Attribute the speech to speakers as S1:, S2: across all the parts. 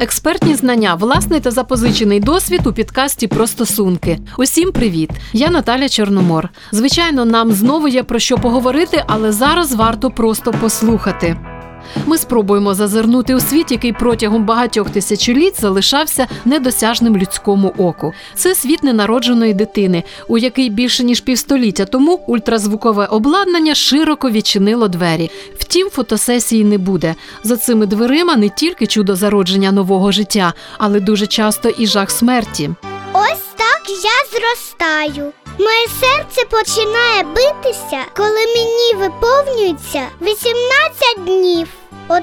S1: Експертні знання, власний та запозичений досвід у підкасті про стосунки. Усім привіт! Я Наталя Чорномор. Звичайно, нам знову є про що поговорити, але зараз варто просто послухати. Ми спробуємо зазирнути у світ, який протягом багатьох тисячоліть залишався недосяжним людському оку. Це світ ненародженої дитини, у який більше ніж півстоліття тому ультразвукове обладнання широко відчинило двері. Втім, фотосесії не буде. За цими дверима не тільки чудо зародження нового життя, але дуже часто і жах смерті.
S2: Ось так я зростаю. Моє серце починає битися, коли мені виповнюється 18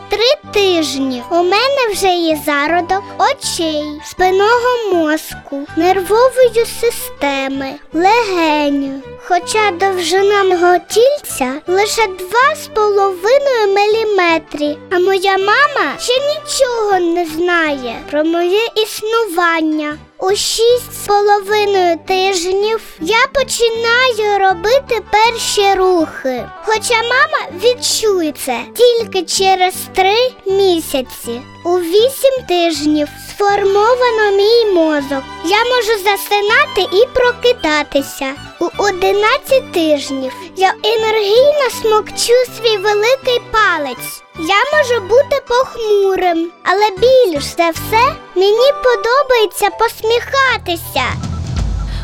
S2: Три тижні у мене вже є зародок очей, спинного мозку, нервової системи, легеню. Хоча довжина мого тільця лише 2,5 міліметри, а моя мама ще нічого не знає про моє існування. У шість з половиною тижнів я починаю робити перші рухи. Хоча мама відчує це тільки через три місяці. У вісім тижнів сформовано мій мозок. Я можу засинати і прокидатися. У 11 тижнів я енергійно смокчу свій великий палець. Я можу бути похмурим, але більш за все мені подобається посміхатися.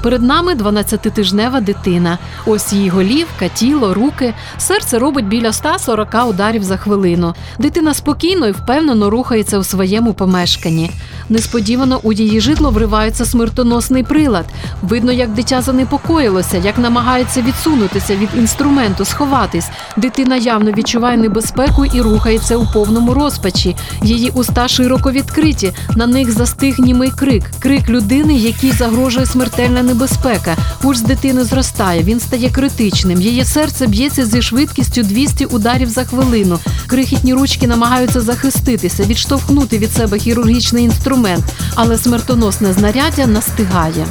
S1: Перед нами 12-тижнева дитина. Ось її голівка, тіло, руки. Серце робить біля 140 ударів за хвилину. Дитина спокійно і впевнено рухається у своєму помешканні. Несподівано у її житло вривається смертоносний прилад. Видно, як дитя занепокоїлося, як намагається відсунутися від інструменту, сховатись. Дитина явно відчуває небезпеку і рухається у повному розпачі. Її уста широко відкриті. На них застиг німий крик, крик людини, якій загрожує смертельна небезпека. Пульс дитини зростає, він стає критичним. Її серце б'ється зі швидкістю 200 ударів за хвилину. Крихітні ручки намагаються захиститися, відштовхнути від себе хірургічний інструмент, але смертоносне знаряддя настигає.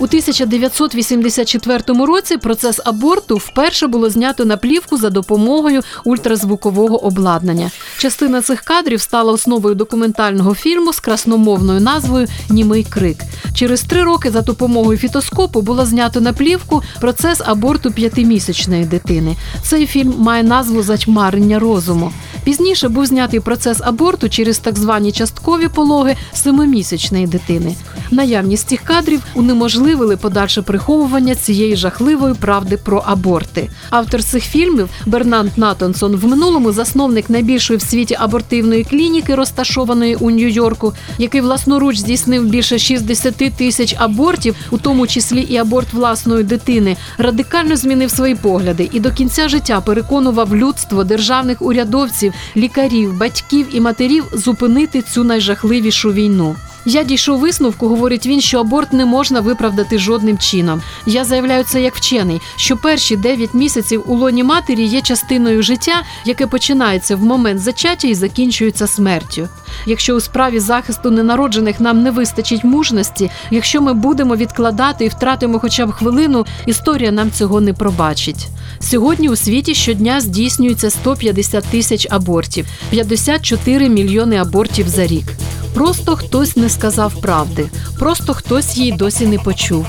S1: У 1984 році процес аборту вперше було знято на плівку за допомогою ультразвукового обладнання. Частина цих кадрів стала основою документального фільму з красномовною назвою Німий крик. Через три роки за допомогою фітоскопу було знято на плівку процес аборту п'ятимісячної дитини. Цей фільм має назву Затьмарення розуму. Пізніше був знятий процес аборту через так звані часткові пологи семимісячної дитини. Наявність цих кадрів унеможливили подальше приховування цієї жахливої правди про аборти. Автор цих фільмів Бернанд Натонсон в минулому засновник найбільшої в світі абортивної клініки, розташованої у Нью-Йорку, який власноруч здійснив більше 60 тисяч абортів, у тому числі і аборт власної дитини, радикально змінив свої погляди і до кінця життя переконував людство державних урядовців, лікарів, батьків і матерів зупинити цю найжахливішу війну. Я дійшов висновку, говорить він, що аборт не можна виправдати жодним чином. Я заявляю це як вчений, що перші 9 місяців у лоні матері є частиною життя, яке починається в момент зачаття і закінчується смертю. Якщо у справі захисту ненароджених нам не вистачить мужності, якщо ми будемо відкладати і втратимо хоча б хвилину, історія нам цього не пробачить. Сьогодні у світі щодня здійснюється 150 тисяч абортів, 54 мільйони абортів за рік. Просто хтось не сказав правди, просто хтось її досі не почув.